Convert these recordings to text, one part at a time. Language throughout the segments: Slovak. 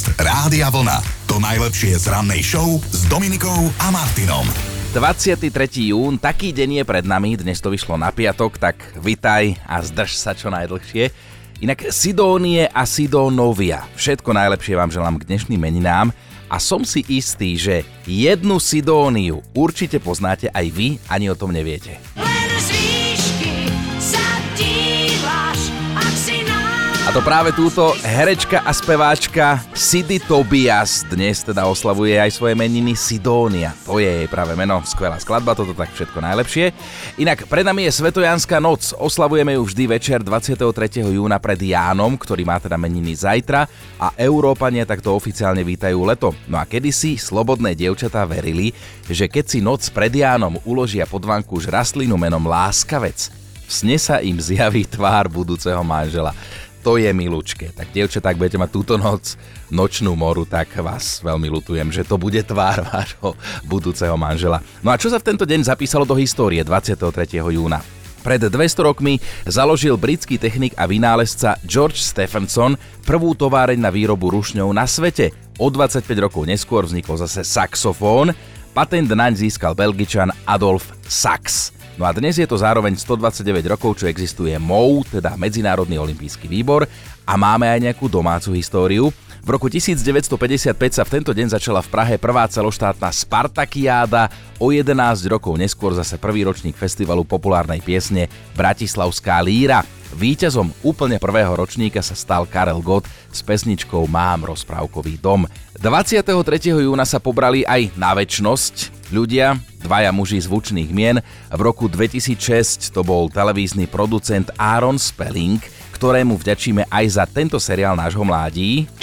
Podcast Rádia Vlna. To najlepšie z rannej show s Dominikou a Martinom. 23. jún, taký deň je pred nami, dnes to vyšlo na piatok, tak vitaj a zdrž sa čo najdlhšie. Inak Sidónie a Sidónovia, všetko najlepšie vám želám k dnešným meninám a som si istý, že jednu Sidóniu určite poznáte aj vy, ani o tom neviete. A to práve túto herečka a speváčka Sidy Tobias dnes teda oslavuje aj svoje meniny Sidónia. To je jej práve meno, skvelá skladba, toto tak všetko najlepšie. Inak pred nami je Svetojanská noc, oslavujeme ju vždy večer 23. júna pred Jánom, ktorý má teda meniny zajtra a Európania takto oficiálne vítajú leto. No a kedysi slobodné dievčatá verili, že keď si noc pred Jánom uložia pod už rastlinu menom Láskavec, v sne sa im zjaví tvár budúceho manžela to je milúčke. Tak dievčatá, ak budete mať túto noc nočnú moru, tak vás veľmi lutujem, že to bude tvár vášho budúceho manžela. No a čo sa v tento deň zapísalo do histórie 23. júna? Pred 200 rokmi založil britský technik a vynálezca George Stephenson prvú továreň na výrobu rušňov na svete. O 25 rokov neskôr vznikol zase saxofón, patent naň získal belgičan Adolf Sachs. No a dnes je to zároveň 129 rokov, čo existuje MOU, teda Medzinárodný olimpijský výbor a máme aj nejakú domácu históriu. V roku 1955 sa v tento deň začala v Prahe prvá celoštátna Spartakiáda, o 11 rokov neskôr zase prvý ročník festivalu populárnej piesne Bratislavská líra. Výťazom úplne prvého ročníka sa stal Karel Gott s pesničkou Mám rozprávkový dom. 23. júna sa pobrali aj na väčnosť ľudia, dvaja muži zvučných mien. V roku 2006 to bol televízny producent Aaron Spelling, ktorému vďačíme aj za tento seriál nášho mládí.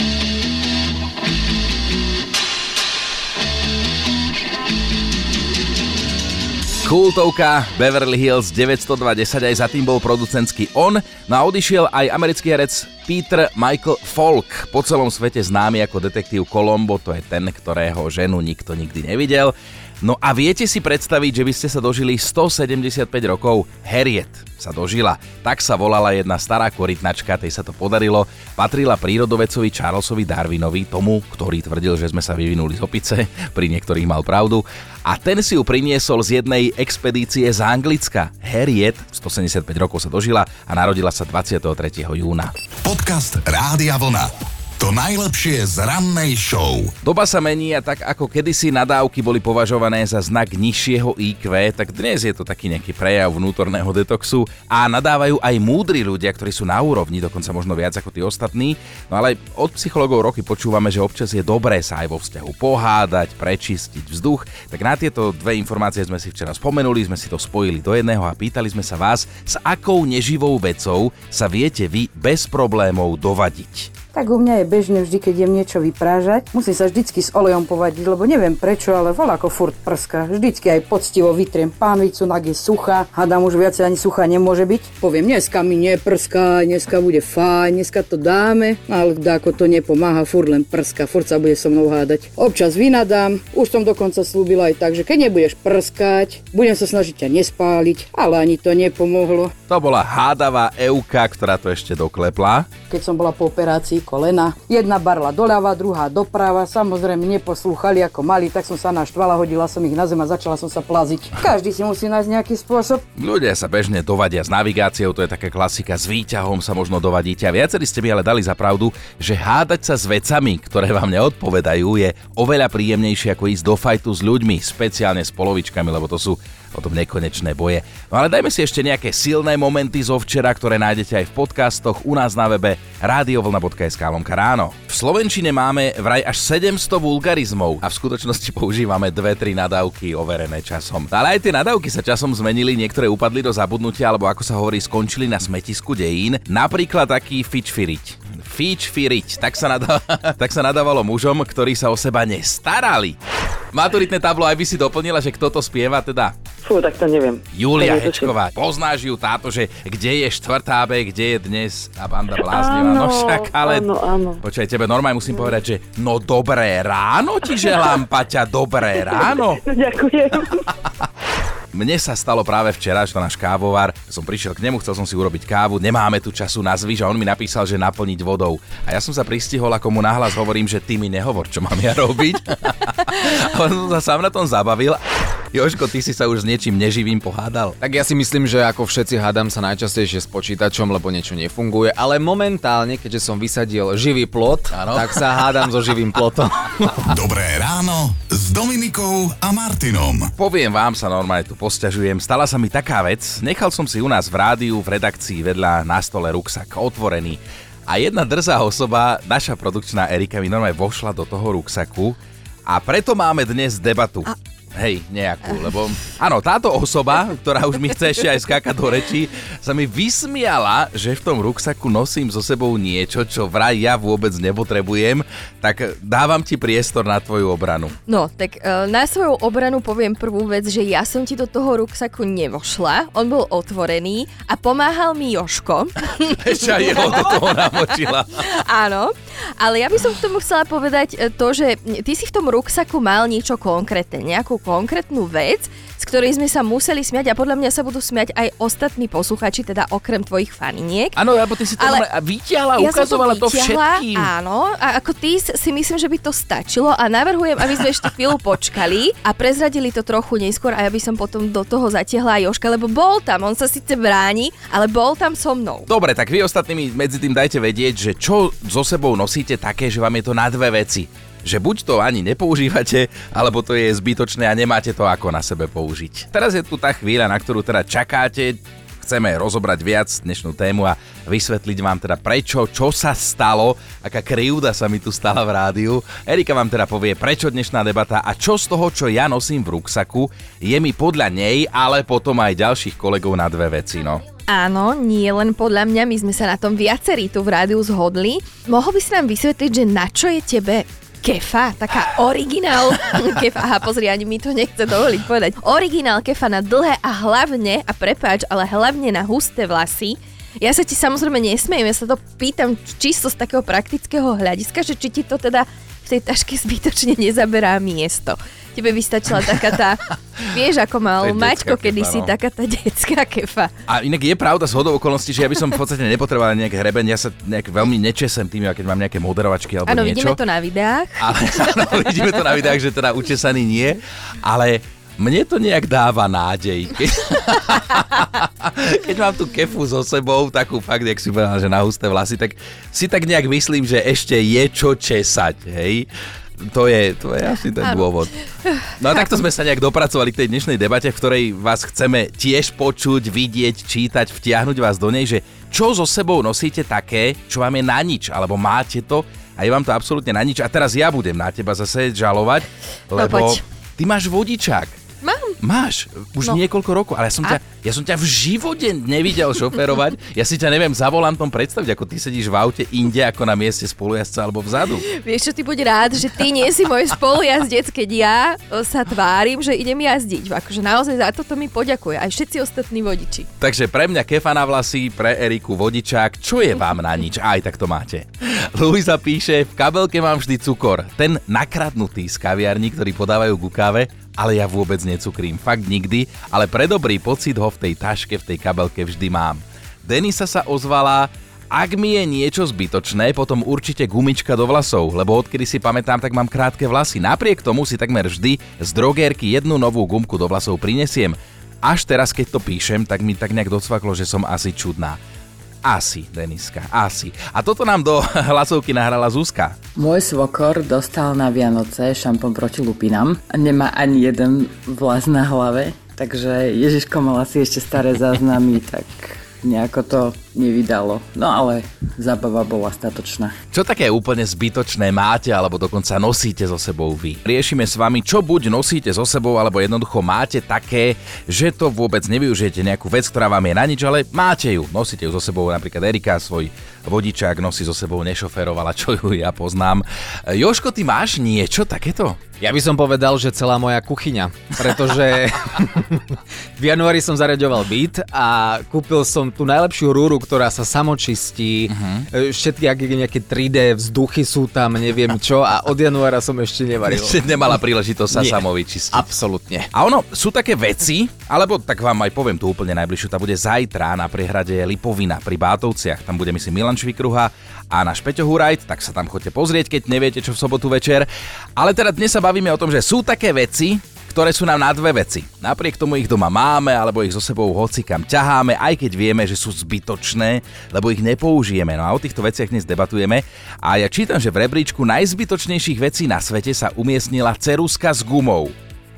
Kultovka Beverly Hills 90210 aj za tým bol producentský on, no a odišiel aj americký herec Peter Michael Falk, po celom svete známy ako detektív Colombo, to je ten, ktorého ženu nikto nikdy nevidel. No a viete si predstaviť, že by ste sa dožili 175 rokov? Harriet sa dožila. Tak sa volala jedna stará korytnačka, tej sa to podarilo. Patrila prírodovecovi Charlesovi Darwinovi, tomu, ktorý tvrdil, že sme sa vyvinuli z opice, pri niektorých mal pravdu. A ten si ju priniesol z jednej expedície z Anglicka. Harriet 175 rokov sa dožila a narodila sa 23. júna. Podcast Rádia Vlna. To najlepšie z rannej show. Doba sa mení a tak ako kedysi nadávky boli považované za znak nižšieho IQ, tak dnes je to taký nejaký prejav vnútorného detoxu a nadávajú aj múdri ľudia, ktorí sú na úrovni, dokonca možno viac ako tí ostatní. No ale od psychologov roky počúvame, že občas je dobré sa aj vo vzťahu pohádať, prečistiť vzduch. Tak na tieto dve informácie sme si včera spomenuli, sme si to spojili do jedného a pýtali sme sa vás, s akou neživou vecou sa viete vy bez problémov dovadiť. Tak u mňa je bežne vždy, keď idem niečo vyprážať. Musím sa vždycky s olejom povadiť, lebo neviem prečo, ale voľa ako furt prska. Vždycky aj poctivo vytriem pánvicu, nak je suchá. Hadám už viacej ani suchá nemôže byť. Poviem, dneska mi neprská, dneska bude fajn, dneska to dáme, ale ako to nepomáha, furt len prska, furt sa bude so mnou hádať. Občas vynadám, už som dokonca slúbila aj tak, že keď nebudeš prskať, budem sa snažiť ťa nespáliť, ale ani to nepomohlo. To bola hádavá Euka, ktorá to ešte doklepla. Keď som bola po operácii kolena. Jedna barla doľava, druhá doprava. Samozrejme neposlúchali ako mali, tak som sa naštvala, hodila som ich na zem a začala som sa plaziť. Každý si musí nájsť nejaký spôsob. Ľudia sa bežne dovadia s navigáciou, to je taká klasika, s výťahom sa možno dovadíte a viacerí ste mi ale dali za pravdu, že hádať sa s vecami, ktoré vám neodpovedajú, je oveľa príjemnejšie ako ísť do fajtu s ľuďmi, speciálne s polovičkami, lebo to sú potom nekonečné boje. No ale dajme si ešte nejaké silné momenty zo včera, ktoré nájdete aj v podcastoch u nás na webe radiovlna.sk lomka ráno. V Slovenčine máme vraj až 700 vulgarizmov a v skutočnosti používame 2-3 nadávky overené časom. Ale aj tie nadávky sa časom zmenili, niektoré upadli do zabudnutia alebo ako sa hovorí skončili na smetisku dejín. Napríklad taký fičfiriť. Fičfiriť, tak sa, nadá- tak sa nadávalo mužom, ktorí sa o seba nestarali. Maturitné tablo aj by si doplnila, že kto to spieva teda? Fú, tak to neviem. Julia Hečková. Poznáš ju táto, že kde je štvrtá B, kde je dnes a banda bláznivá. No však, ale... Áno, áno. Počkaj, tebe normálne musím povedať, že no dobré ráno ti želám, Paťa, dobré ráno. Ďakujem. Mne sa stalo práve včera, že to náš kávovar, som prišiel k nemu, chcel som si urobiť kávu, nemáme tu času na zvyš a on mi napísal, že naplniť vodou. A ja som sa pristihol, ako mu nahlas hovorím, že ty mi nehovor, čo mám ja robiť. a on sa sám na tom zabavil. Joško, ty si sa už s niečím neživým pohádal? Tak ja si myslím, že ako všetci hádam sa najčastejšie s počítačom, lebo niečo nefunguje, ale momentálne, keďže som vysadil živý plot, ano. tak sa hádam so živým plotom. Dobré ráno s Dominikou a Martinom. Poviem vám sa normálne tu posťažujem. Stala sa mi taká vec, nechal som si u nás v rádiu v redakcii vedľa na stole ruksak otvorený. A jedna drzá osoba, naša produkčná Erika mi normálne vošla do toho ruksaku a preto máme dnes debatu. A Hej, nejakú, lebo áno, táto osoba, ktorá už mi chce ešte aj skákať do reči, sa mi vysmiala, že v tom ruksaku nosím so sebou niečo, čo vraj ja vôbec nepotrebujem, tak dávam ti priestor na tvoju obranu. No, tak e, na svoju obranu poviem prvú vec, že ja som ti do toho ruksaku nevošla, on bol otvorený a pomáhal mi Joško. Ešte aj jeho do toho namočila. Áno, ale ja by som k tomu chcela povedať e, to, že ty si v tom ruksaku mal niečo konkrétne, nejakú konkrétnu vec, z ktorej sme sa museli smiať a podľa mňa sa budú smiať aj ostatní posluchači, teda okrem tvojich faniniek. Áno, lebo ty si to Ale vyťahla, ja ukazovala to, vyťahla, to všetkým. Áno, a ako ty si myslím, že by to stačilo a navrhujem, aby sme ešte chvíľu počkali a prezradili to trochu neskôr a ja by som potom do toho zatiahla aj Joška, lebo bol tam, on sa síce bráni, ale bol tam so mnou. Dobre, tak vy ostatnými medzi tým dajte vedieť, že čo so sebou nosíte také, že vám je to na dve veci že buď to ani nepoužívate, alebo to je zbytočné a nemáte to ako na sebe použiť. Teraz je tu tá chvíľa, na ktorú teda čakáte, chceme rozobrať viac dnešnú tému a vysvetliť vám teda prečo, čo sa stalo, aká krivda sa mi tu stala v rádiu. Erika vám teda povie, prečo dnešná debata a čo z toho, čo ja nosím v ruksaku, je mi podľa nej, ale potom aj ďalších kolegov na dve veci, no. Áno, nie len podľa mňa, my sme sa na tom viacerí tu v rádiu zhodli. Mohol by si nám vysvetliť, že na čo je tebe kefa, taká originál kefa. Aha, pozri, ani mi to nechce dovoliť povedať. Originál kefa na dlhé a hlavne, a prepáč, ale hlavne na husté vlasy. Ja sa ti samozrejme nesmejem, ja sa to pýtam čisto z takého praktického hľadiska, že či ti to teda v tej taške zbytočne nezaberá miesto tebe by stačila taká tá, vieš ako mal Maťko kedysi, no. taká tá detská kefa. A inak je pravda z hodou okolností, že ja by som v podstate nepotreboval nejaké hrebeň, ja sa nejak veľmi nečesem tým, keď mám nejaké moderovačky alebo ano, niečo. Áno, vidíme to na videách. Ale, áno, vidíme to na videách, že teda učesaný nie, ale mne to nejak dáva nádej. Keď, keď mám tú kefu so sebou, takú fakt, jak si povedal, že na husté vlasy, tak si tak nejak myslím, že ešte je čo česať, hej. To je, to je asi ten dôvod. No a takto sme sa nejak dopracovali k tej dnešnej debate, v ktorej vás chceme tiež počuť, vidieť, čítať, vtiahnuť vás do nej, že čo so sebou nosíte také, čo vám je na nič, alebo máte to a je vám to absolútne na nič. A teraz ja budem na teba zase žalovať, no lebo no ty máš vodičák. Máš, už no. niekoľko rokov, ale ja som, ťa, ja som ťa v živote nevidel šoferovať. Ja si ťa neviem za volantom predstaviť, ako ty sedíš v aute inde ako na mieste spolujazca alebo vzadu. Vieš čo, ty buď rád, že ty nie si môj spolujazdec, keď ja sa tvárim, že idem jazdiť. Akože naozaj za toto mi poďakuje aj všetci ostatní vodiči. Takže pre mňa kefa na vlasy, pre Eriku vodičák, čo je vám na nič? Aj tak to máte. Luisa píše, v kabelke mám vždy cukor. Ten nakradnutý z kaviarní, ktorý podávajú ku káve, ale ja vôbec necukrím, fakt nikdy, ale pre dobrý pocit ho v tej taške, v tej kabelke vždy mám. Denisa sa ozvala, ak mi je niečo zbytočné, potom určite gumička do vlasov, lebo odkedy si pamätám, tak mám krátke vlasy. Napriek tomu si takmer vždy z drogérky jednu novú gumku do vlasov prinesiem. Až teraz, keď to píšem, tak mi tak nejak docvaklo, že som asi čudná. Asi, Deniska, asi. A toto nám do hlasovky nahrala Zuzka. Môj svokor dostal na Vianoce šampón proti lupinám. Nemá ani jeden vlas na hlave, takže Ježiško mal asi ešte staré záznamy, tak nejako to nevydalo. No ale zábava bola statočná. Čo také úplne zbytočné máte alebo dokonca nosíte so sebou vy? Riešime s vami, čo buď nosíte so sebou alebo jednoducho máte také, že to vôbec nevyužijete nejakú vec, ktorá vám je na nič, ale máte ju. Nosíte ju so sebou napríklad Erika, svoj vodičák nosí so sebou nešoferovala, čo ju ja poznám. Joško, ty máš niečo takéto? Ja by som povedal, že celá moja kuchyňa, pretože v januári som zaraďoval byt a kúpil som tú najlepšiu rúru, ktorá sa samočistí, uh-huh. všetky nejaké 3D vzduchy sú tam, neviem čo a od januára som ešte nevaril. Ešte nemala príležitosť sa Nie. samo vyčistiť. Absolutne. A ono, sú také veci, alebo tak vám aj poviem tu úplne najbližšiu, tá bude zajtra na priehrade Lipovina pri Bátovciach. Tam bude myslím Milan Švikruha a náš Peťo Hurajt, tak sa tam chodte pozrieť, keď neviete čo v sobotu večer. Ale teda dnes sa bavíme o tom, že sú také veci, ktoré sú nám na dve veci. Napriek tomu ich doma máme, alebo ich so sebou hocikam ťaháme, aj keď vieme, že sú zbytočné, lebo ich nepoužijeme. No a o týchto veciach dnes debatujeme. A ja čítam, že v rebríčku najzbytočnejších vecí na svete sa umiestnila ceruska s gumou.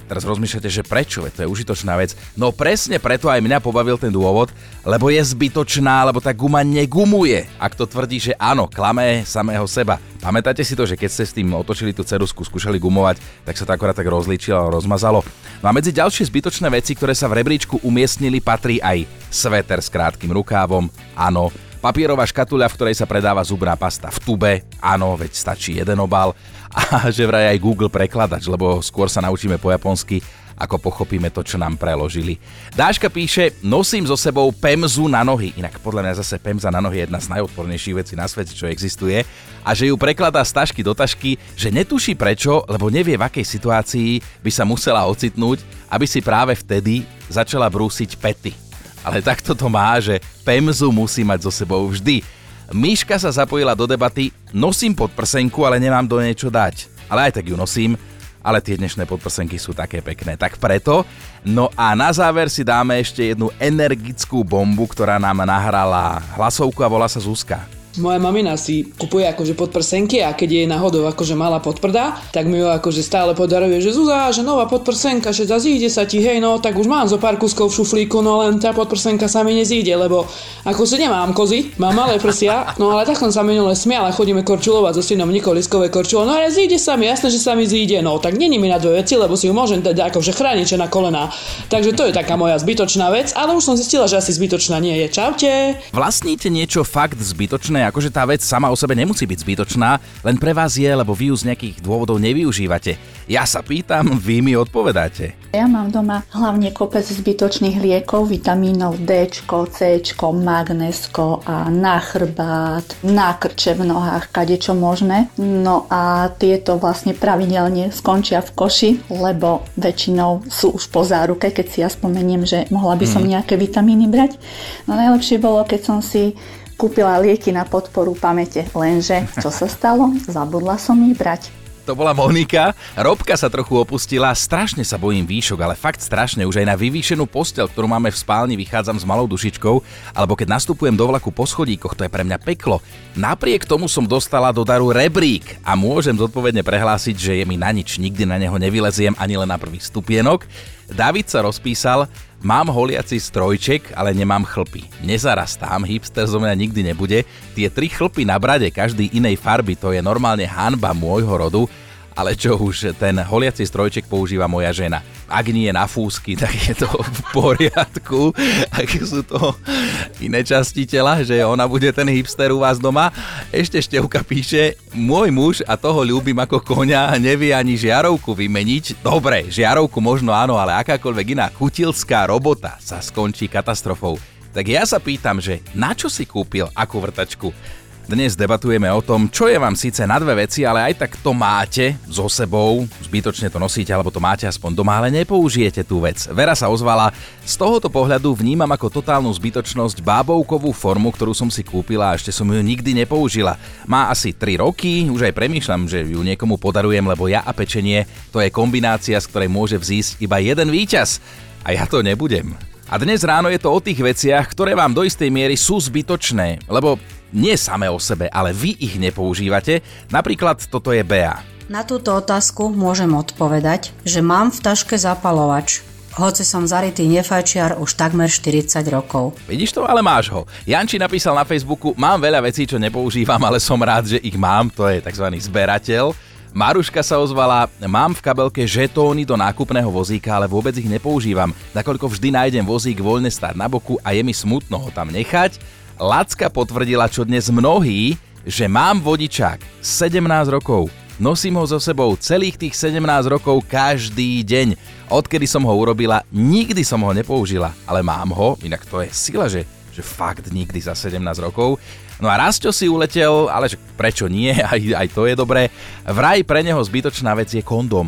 Teraz rozmýšľate, že prečo, veď to je užitočná vec. No presne preto aj mňa pobavil ten dôvod, lebo je zbytočná, lebo tá guma negumuje. Ak to tvrdí, že áno, klame samého seba. Pamätáte si to, že keď ste s tým otočili tú cerusku, skúšali gumovať, tak sa to akorát tak rozlíčilo a rozmazalo. No a medzi ďalšie zbytočné veci, ktoré sa v rebríčku umiestnili, patrí aj sveter s krátkým rukávom, áno, papierová škatuľa, v ktorej sa predáva zubná pasta v tube, áno, veď stačí jeden obal, a že vraj aj Google prekladač, lebo skôr sa naučíme po japonsky, ako pochopíme to, čo nám preložili. Dáška píše, nosím so sebou pemzu na nohy, inak podľa mňa zase pemza na nohy je jedna z najodpornejších vecí na svete, čo existuje, a že ju prekladá z tašky do tašky, že netuší prečo, lebo nevie v akej situácii by sa musela ocitnúť, aby si práve vtedy začala brúsiť pety. Ale takto to má, že pemzu musí mať so sebou vždy. Míška sa zapojila do debaty, nosím podprsenku, ale nemám do niečo dať. Ale aj tak ju nosím, ale tie dnešné podprsenky sú také pekné. Tak preto, no a na záver si dáme ešte jednu energickú bombu, ktorá nám nahrala hlasovku a volá sa Zuzka. Moja mamina si kupuje akože podprsenky a keď jej náhodou akože mala podprda, tak mi ju akože stále podaruje, že Zuza, že nová podprsenka, že zazíde sa ti, hej no, tak už mám zo pár kuskov v šuflíku, no len tá podprsenka sa mi nezíde, lebo ako si nemám kozy, mám malé prsia, no ale tak som sa minule smiala, chodíme korčulovať so synom Nikoliskové korčulo, no ale zíde sa mi, jasné, že sa mi zíde, no tak není mi na dve veci, lebo si ju môžem teda akože chrániť že na kolená. Takže to je taká moja zbytočná vec, ale už som zistila, že asi zbytočná nie je. Čaute! Vlastníte niečo fakt zbytočné, akože tá vec sama o sebe nemusí byť zbytočná, len pre vás je, lebo vy ju z nejakých dôvodov nevyužívate. Ja sa pýtam, vy mi odpovedáte. Ja mám doma hlavne kopec zbytočných liekov, vitamínov D, C, magnesko a na chrbát, na krče v nohách, kadečo možné. No a tieto vlastne pravidelne skončia v koši, lebo väčšinou sú už po záruke, keď si ja spomeniem, že mohla by som nejaké vitamíny brať. No najlepšie bolo, keď som si kúpila lieky na podporu pamäte, lenže čo sa stalo? Zabudla som ich brať. To bola Monika. Robka sa trochu opustila. Strašne sa bojím výšok, ale fakt strašne. Už aj na vyvýšenú postel, ktorú máme v spálni, vychádzam s malou dušičkou, alebo keď nastupujem do vlaku po schodíkoch, to je pre mňa peklo. Napriek tomu som dostala do daru rebrík a môžem zodpovedne prehlásiť, že je mi na nič, nikdy na neho nevyleziem ani len na prvý stupienok. David sa rozpísal, mám holiaci strojček, ale nemám chlpy. Nezarastám, hipster zo mňa nikdy nebude. Tie tri chlpy na brade každý inej farby, to je normálne hanba môjho rodu, ale čo už, ten holiaci strojček používa moja žena. Ak nie je na fúsky, tak je to v poriadku. Ak sú to iné časti tela, že ona bude ten hipster u vás doma. Ešte Števka píše, môj muž a toho ľúbim ako koňa, nevie ani žiarovku vymeniť. Dobre, žiarovku možno áno, ale akákoľvek iná kutilská robota sa skončí katastrofou. Tak ja sa pýtam, že na čo si kúpil akú vrtačku? Dnes debatujeme o tom, čo je vám síce na dve veci, ale aj tak to máte so sebou, zbytočne to nosíte, alebo to máte aspoň doma, ale nepoužijete tú vec. Vera sa ozvala, z tohoto pohľadu vnímam ako totálnu zbytočnosť bábovkovú formu, ktorú som si kúpila a ešte som ju nikdy nepoužila. Má asi 3 roky, už aj premýšľam, že ju niekomu podarujem, lebo ja a pečenie to je kombinácia, z ktorej môže vzísť iba jeden víťaz. A ja to nebudem. A dnes ráno je to o tých veciach, ktoré vám do istej miery sú zbytočné, lebo nie samé o sebe, ale vy ich nepoužívate. Napríklad toto je Bea. Na túto otázku môžem odpovedať, že mám v taške zapalovač. Hoci som zarytý nefajčiar už takmer 40 rokov. Vidíš to, ale máš ho. Janči napísal na Facebooku, mám veľa vecí, čo nepoužívam, ale som rád, že ich mám, to je tzv. zberateľ. Maruška sa ozvala, mám v kabelke žetóny do nákupného vozíka, ale vôbec ich nepoužívam, nakoľko vždy nájdem vozík voľne stať na boku a je mi smutno ho tam nechať. Lacka potvrdila, čo dnes mnohí, že mám vodičák 17 rokov. Nosím ho so sebou celých tých 17 rokov každý deň. Odkedy som ho urobila, nikdy som ho nepoužila, ale mám ho, inak to je sila, že že fakt nikdy za 17 rokov. No a Rasto si uletel, ale prečo nie, aj, aj to je dobré. Vraj pre neho zbytočná vec je kondom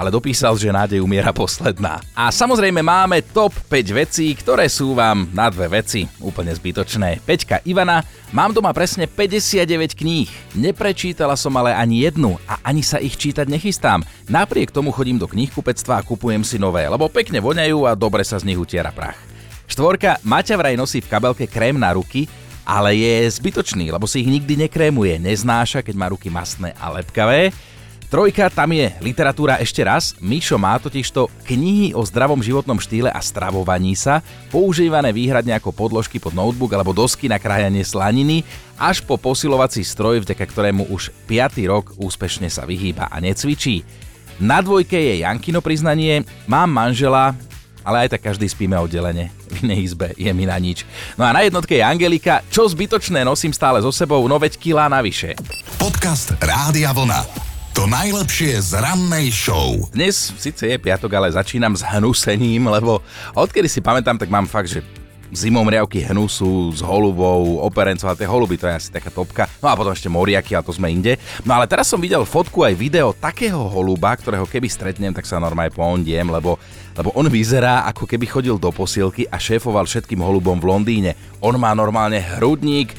ale dopísal, že nádej umiera posledná. A samozrejme máme top 5 vecí, ktoré sú vám na dve veci úplne zbytočné. Peťka Ivana, mám doma presne 59 kníh. Neprečítala som ale ani jednu a ani sa ich čítať nechystám. Napriek tomu chodím do knihkupectva a kupujem si nové, lebo pekne voňajú a dobre sa z nich utiera prach. Štvorka, Maťa vraj nosí v kabelke krém na ruky, ale je zbytočný, lebo si ich nikdy nekrémuje, neznáša, keď má ruky masné a lepkavé. Trojka, tam je literatúra ešte raz. Mišo má totižto knihy o zdravom životnom štýle a stravovaní sa, používané výhradne ako podložky pod notebook alebo dosky na krajanie slaniny, až po posilovací stroj, vďaka ktorému už 5. rok úspešne sa vyhýba a necvičí. Na dvojke je Jankino priznanie, mám manžela, ale aj tak každý spíme oddelenie. V inej izbe je mi na nič. No a na jednotke je Angelika, čo zbytočné nosím stále so sebou, no veď kilá navyše. Podcast Rádia Vlna. To najlepšie z rannej show. Dnes síce je piatok, ale začínam s hnusením, lebo odkedy si pamätám, tak mám fakt, že zimom riavky hnusu s holubou, operencov a tie holuby, to je asi taká topka. No a potom ešte moriaky, a to sme inde. No ale teraz som videl fotku aj video takého holuba, ktorého keby stretnem, tak sa normálne pondiem, lebo, lebo on vyzerá ako keby chodil do posilky a šéfoval všetkým holubom v Londýne. On má normálne hrudník,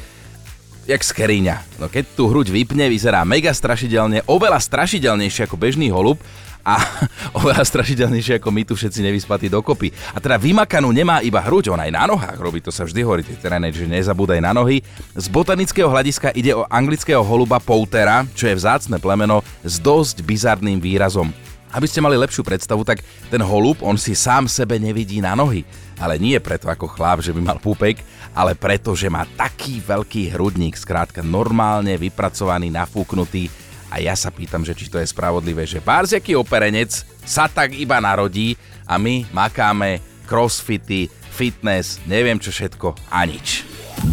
jak skeriňa. No keď tú hruď vypne, vyzerá mega strašidelne, oveľa strašidelnejšie ako bežný holub a oveľa strašidelnejšie ako my tu všetci nevyspatí dokopy. A teda vymakanú nemá iba hruď, on aj na nohách robí, to sa vždy hovorí, teda že nezabúdaj na nohy. Z botanického hľadiska ide o anglického holuba Poutera, čo je vzácne plemeno s dosť bizarným výrazom. Aby ste mali lepšiu predstavu, tak ten holub, on si sám sebe nevidí na nohy. Ale nie preto ako chlap, že by mal púpek, ale preto, že má taký veľký hrudník, skrátka normálne vypracovaný, nafúknutý. A ja sa pýtam, že či to je spravodlivé, že bárziaký operenec sa tak iba narodí a my makáme crossfity, fitness, neviem čo všetko a nič.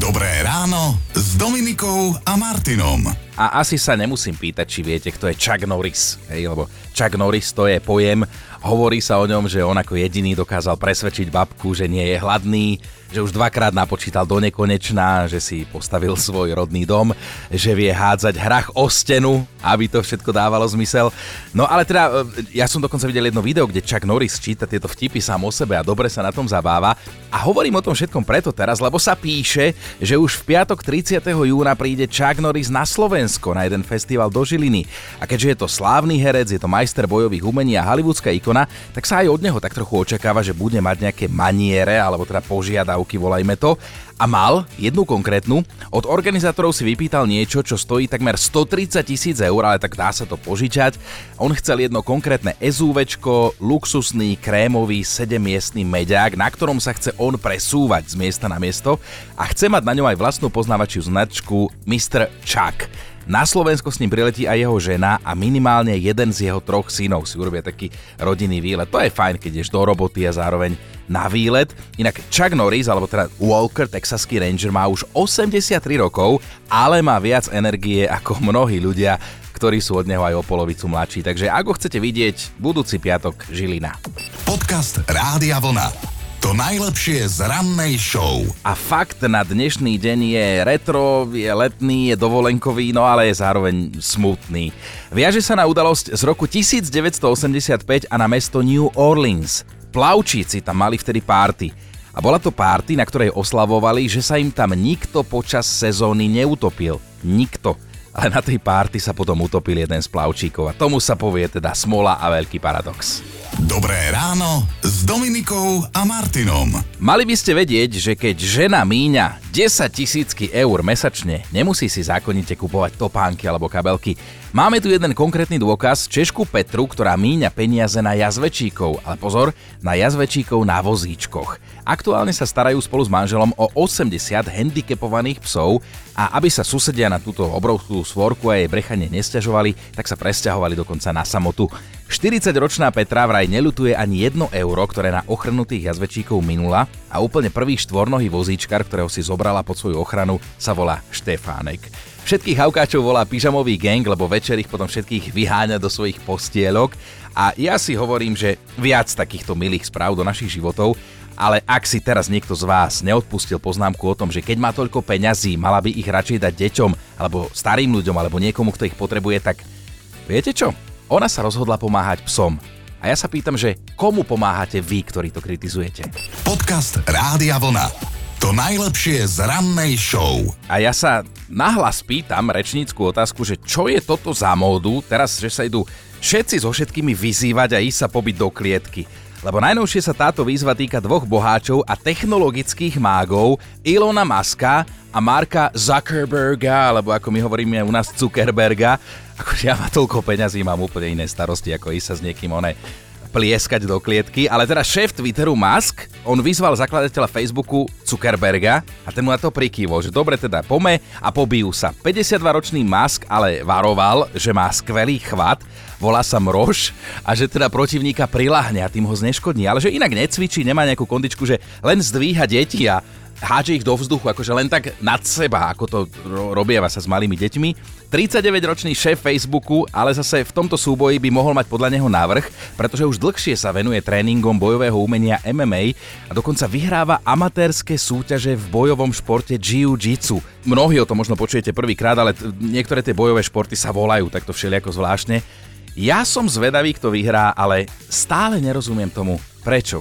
Dobré ráno s Dominikou a Martinom. A asi sa nemusím pýtať, či viete, kto je Chuck Norris. Hej, lebo Chuck Norris to je pojem, hovorí sa o ňom, že on ako jediný dokázal presvedčiť babku, že nie je hladný, že už dvakrát napočítal do nekonečná, že si postavil svoj rodný dom, že vie hádzať hrach o stenu, aby to všetko dávalo zmysel. No ale teda, e, ja som dokonca videl jedno video, kde Chuck Norris číta tieto vtipy sám o sebe a dobre sa na tom zabáva. A hovorím o tom všetkom preto teraz, lebo sa píše, že už v piatok 30. júna príde Chuck Norris na Slovensko na jeden festival do Žiliny. A keďže je to slávny herec, je to majster bojových umení a hollywoodská ikona, tak sa aj od neho tak trochu očakáva, že bude mať nejaké maniere, alebo teda požiada dávky, volajme to, a mal jednu konkrétnu. Od organizátorov si vypýtal niečo, čo stojí takmer 130 tisíc eur, ale tak dá sa to požičať. On chcel jedno konkrétne SUVčko, luxusný, krémový, 7-miestný meďák, na ktorom sa chce on presúvať z miesta na miesto a chce mať na ňom aj vlastnú poznávačiu značku Mr. Chuck. Na Slovensko s ním priletí aj jeho žena a minimálne jeden z jeho troch synov si urobia taký rodinný výlet. To je fajn, keď ješ do roboty a zároveň na výlet. Inak Chuck Norris, alebo teda Walker, texaský ranger, má už 83 rokov, ale má viac energie ako mnohí ľudia, ktorí sú od neho aj o polovicu mladší. Takže ak ho chcete vidieť, budúci piatok Žilina. Podcast Rádia Vlna. To najlepšie z rannej show. A fakt na dnešný deň je retro, je letný, je dovolenkový, no ale je zároveň smutný. Viaže sa na udalosť z roku 1985 a na mesto New Orleans. Plavčíci tam mali vtedy párty. A bola to párty, na ktorej oslavovali, že sa im tam nikto počas sezóny neutopil. Nikto. Ale na tej párty sa potom utopil jeden z plavčíkov a tomu sa povie teda smola a veľký paradox. Dobré ráno s Dominikou a Martinom. Mali by ste vedieť, že keď žena míňa 10 tisícky eur mesačne, nemusí si zákonite kupovať topánky alebo kabelky. Máme tu jeden konkrétny dôkaz, Češku Petru, ktorá míňa peniaze na jazvečíkov, ale pozor, na jazvečíkov na vozíčkoch. Aktuálne sa starajú spolu s manželom o 80 handicapovaných psov a aby sa susedia na túto obrovskú svorku a jej brechanie nestiažovali, tak sa presťahovali dokonca na samotu. 40-ročná Petra vraj nelutuje ani 1 euro, ktoré na ochrnutých jazvečíkov minula a úplne prvý štvornohý vozíčkar, ktorého si zobrala pod svoju ochranu, sa volá Štefánek. Všetkých haukáčov volá pyžamový gang, lebo večer ich potom všetkých vyháňa do svojich postielok a ja si hovorím, že viac takýchto milých správ do našich životov Ale ak si teraz niekto z vás neodpustil poznámku o tom, že keď má toľko peňazí, mala by ich radšej dať deťom, alebo starým ľuďom, alebo niekomu, kto ich potrebuje, tak viete čo? Ona sa rozhodla pomáhať psom. A ja sa pýtam, že komu pomáhate vy, ktorí to kritizujete? Podcast Rádia Vlna. To najlepšie z rannej show. A ja sa nahlas pýtam rečníckú otázku, že čo je toto za módu, teraz, že sa idú všetci so všetkými vyzývať a ísť sa pobyť do klietky. Lebo najnovšie sa táto výzva týka dvoch boháčov a technologických mágov, Ilona Maska a Marka Zuckerberga, alebo ako my hovoríme u nás Zuckerberga. Akože ja má toľko peňazí, mám úplne iné starosti, ako ísť sa s niekým oné plieskať do klietky, ale teda šéf Twitteru Musk, on vyzval zakladateľa Facebooku Zuckerberga a ten mu na to prikývol, že dobre teda pome a pobijú sa. 52-ročný Musk ale varoval, že má skvelý chvat, volá sa Mrož a že teda protivníka prilahne a tým ho zneškodní, ale že inak necvičí, nemá nejakú kondičku, že len zdvíha deti a hádže ich do vzduchu, akože len tak nad seba, ako to robieva sa s malými deťmi. 39-ročný šéf Facebooku, ale zase v tomto súboji by mohol mať podľa neho návrh, pretože už dlhšie sa venuje tréningom bojového umenia MMA a dokonca vyhráva amatérske súťaže v bojovom športe Jiu-Jitsu. Mnohí o tom možno počujete prvýkrát, ale t- niektoré tie bojové športy sa volajú takto všelijako zvláštne. Ja som zvedavý, kto vyhrá, ale stále nerozumiem tomu, prečo.